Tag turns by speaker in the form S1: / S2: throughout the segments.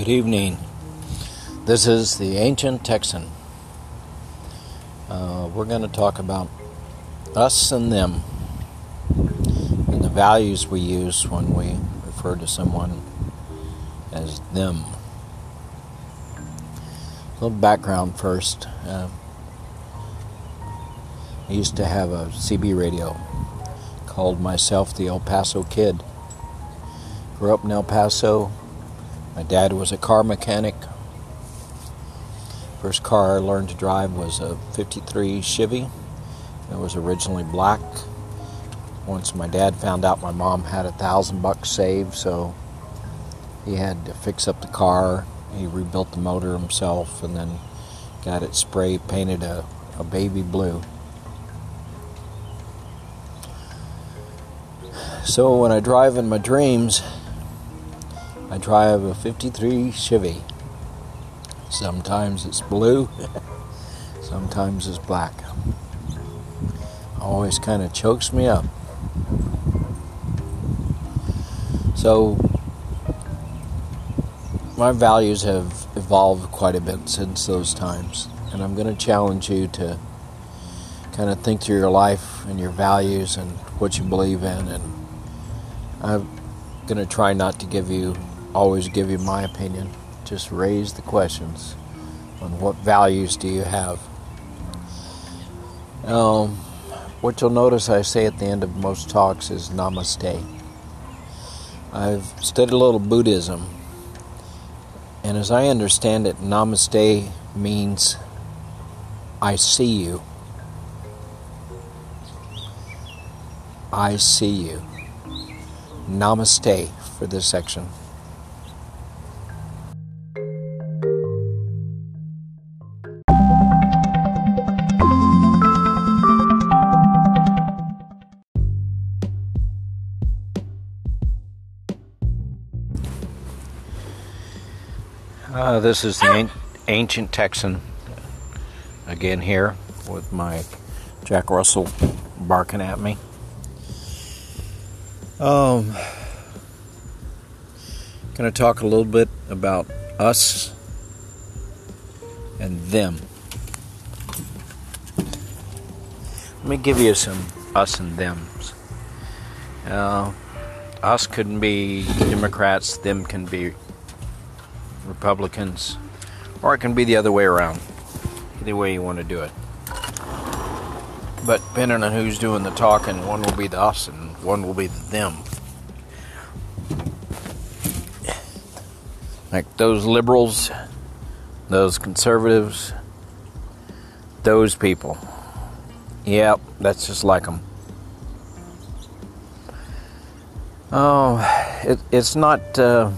S1: Good evening. This is the Ancient Texan. Uh, we're going to talk about us and them and the values we use when we refer to someone as them. A little background first. Uh, I used to have a CB radio called myself the El Paso Kid. Grew up in El Paso, my dad was a car mechanic. First car I learned to drive was a 53 Chevy. It was originally black. Once my dad found out my mom had a thousand bucks saved, so he had to fix up the car. He rebuilt the motor himself and then got it spray painted a, a baby blue. So when I drive in my dreams, I drive a 53 Chevy. Sometimes it's blue, sometimes it's black. Always kind of chokes me up. So, my values have evolved quite a bit since those times, and I'm going to challenge you to kind of think through your life and your values and what you believe in. And I'm going to try not to give you always give you my opinion. Just raise the questions on what values do you have. Um, what you'll notice I say at the end of most talks is namaste. I've studied a little Buddhism, and as I understand it, namaste means I see you. I see you. Namaste for this section. Uh, this is the ancient Texan again here with my Jack Russell barking at me. Um, going to talk a little bit about us and them. Let me give you some us and thems. Uh, us couldn't be Democrats, them can be Republicans, or it can be the other way around. Either way you want to do it. But depending on who's doing the talking, one will be the us and one will be the them. Like those liberals, those conservatives, those people. Yep, that's just like them. Oh, it, it's not. Uh,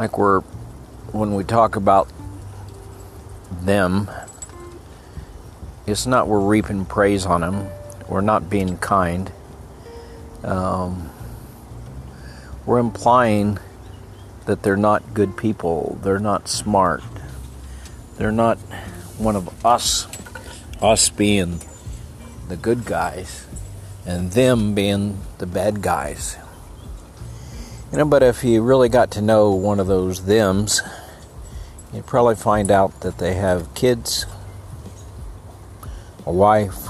S1: like we're when we talk about them it's not we're reaping praise on them we're not being kind. Um, we're implying that they're not good people. They're not smart. They're not one of us us being the good guys and them being the bad guys you know, but if you really got to know one of those thems, you'd probably find out that they have kids, a wife.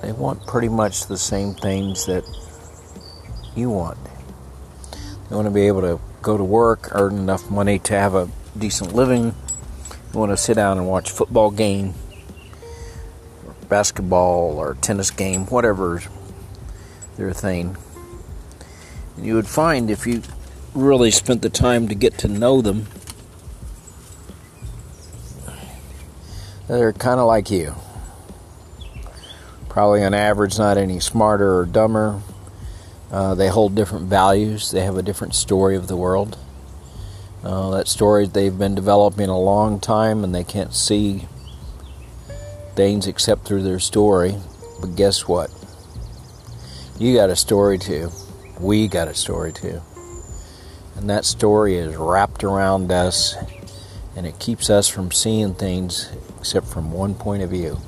S1: They want pretty much the same things that you want. They want to be able to go to work, earn enough money to have a decent living. They want to sit down and watch a football game, or basketball, or tennis game, whatever their thing. You would find if you really spent the time to get to know them, they're kind of like you. Probably on average, not any smarter or dumber. Uh, they hold different values, they have a different story of the world. Uh, that story they've been developing a long time and they can't see things except through their story. But guess what? You got a story too we got a story too. And that story is wrapped around us and it keeps us from seeing things except from one point of view.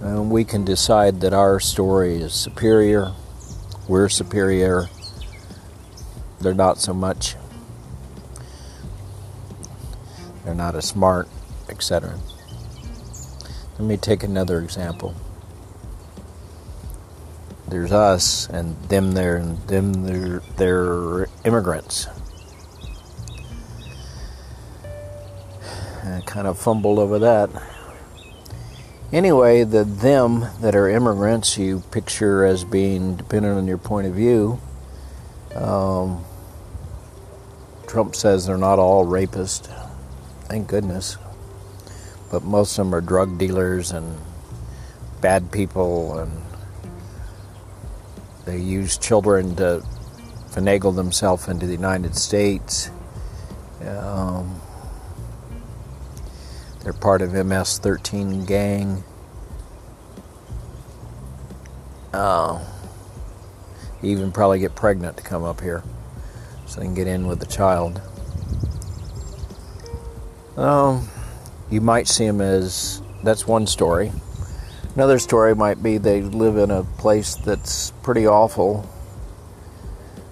S1: And we can decide that our story is superior we're superior, they're not so much, they're not as smart, etc. Let me take another example. There's us and them there and them they're, they're immigrants. I kind of fumbled over that. Anyway, the them that are immigrants you picture as being, dependent on your point of view, um, Trump says they're not all rapists. Thank goodness but most of them are drug dealers and bad people, and they use children to finagle themselves into the United States. Um, they're part of MS-13 gang. Uh, even probably get pregnant to come up here, so they can get in with the child. Um, you might see them as that's one story. Another story might be they live in a place that's pretty awful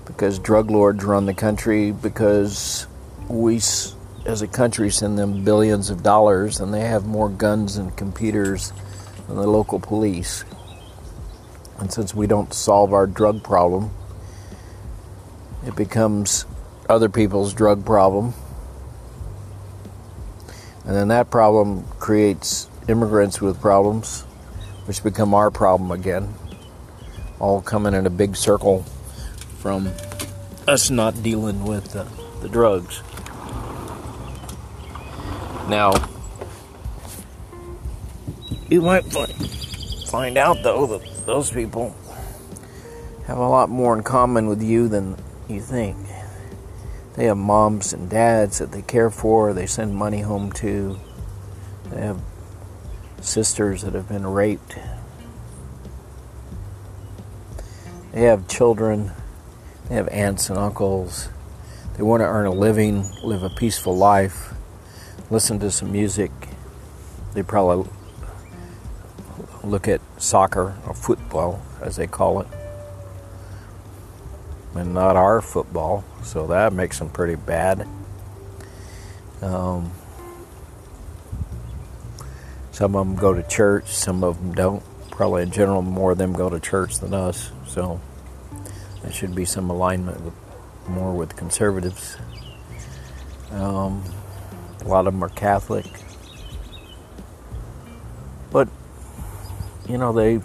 S1: because drug lords run the country because we as a country send them billions of dollars and they have more guns and computers than the local police. And since we don't solve our drug problem, it becomes other people's drug problem and then that problem creates immigrants with problems, which become our problem again. All coming in a big circle from us not dealing with the, the drugs. Now, you might find out though that those people have a lot more in common with you than you think. They have moms and dads that they care for, they send money home to. They have sisters that have been raped. They have children. They have aunts and uncles. They want to earn a living, live a peaceful life, listen to some music. They probably look at soccer or football, as they call it and not our football, so that makes them pretty bad. Um, some of them go to church, some of them don't. Probably in general, more of them go to church than us, so there should be some alignment with more with conservatives. Um, a lot of them are Catholic, but you know they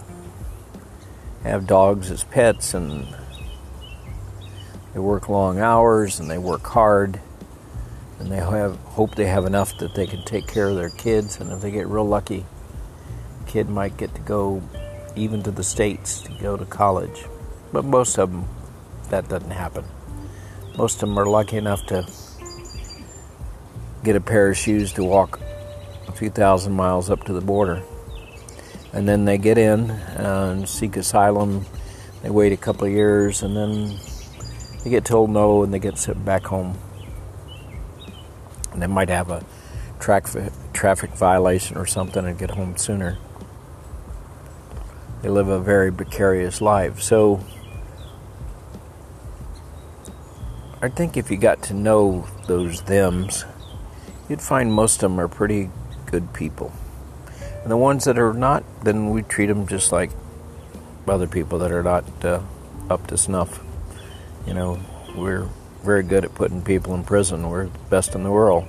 S1: have dogs as pets and they work long hours and they work hard and they have hope they have enough that they can take care of their kids. And if they get real lucky kid might get to go even to the states to go to college. But most of them that doesn't happen. Most of them are lucky enough to get a pair of shoes to walk a few thousand miles up to the border. And then they get in uh, and seek asylum. They wait a couple of years and then they get told no and they get sent back home. And they might have a traffic traffic violation or something and get home sooner. They live a very precarious life. So I think if you got to know those thems, you'd find most of them are pretty good people. And the ones that are not, then we treat them just like other people that are not uh, up to snuff. You know, we're very good at putting people in prison. We're the best in the world.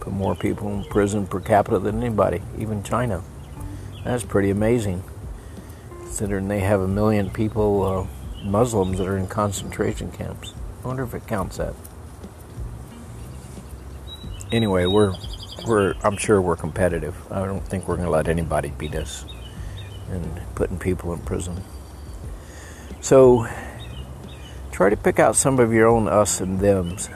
S1: Put more people in prison per capita than anybody, even China. That's pretty amazing, considering they have a million people, uh, Muslims, that are in concentration camps. I wonder if it counts that. Anyway, we're we're I'm sure we're competitive. I don't think we're going to let anybody beat us in putting people in prison. So Try to pick out some of your own us and thems.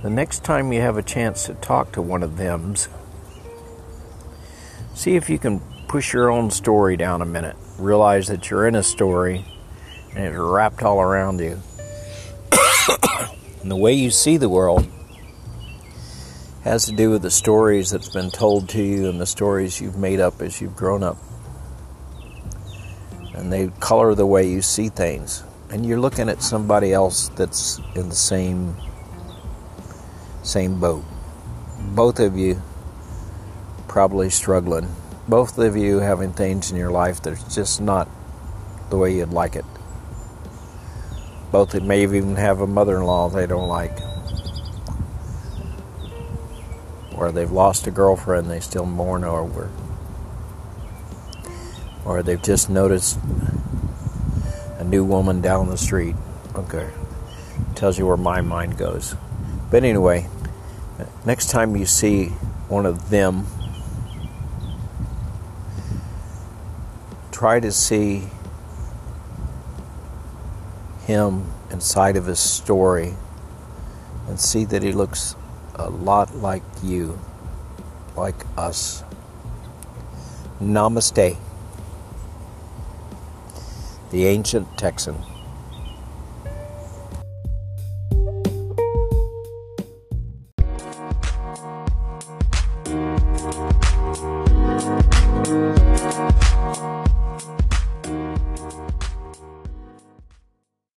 S1: The next time you have a chance to talk to one of thems, see if you can push your own story down a minute. Realize that you're in a story and it's wrapped all around you. and the way you see the world has to do with the stories that's been told to you and the stories you've made up as you've grown up. and they color the way you see things. And you're looking at somebody else that's in the same same boat. Both of you probably struggling. Both of you having things in your life that's just not the way you'd like it. Both of you may even have a mother in law they don't like. Or they've lost a girlfriend they still mourn over. Or they've just noticed new woman down the street. Okay. Tells you where my mind goes. But anyway, next time you see one of them, try to see him inside of his story and see that he looks a lot like you, like us. Namaste. The ancient Texan.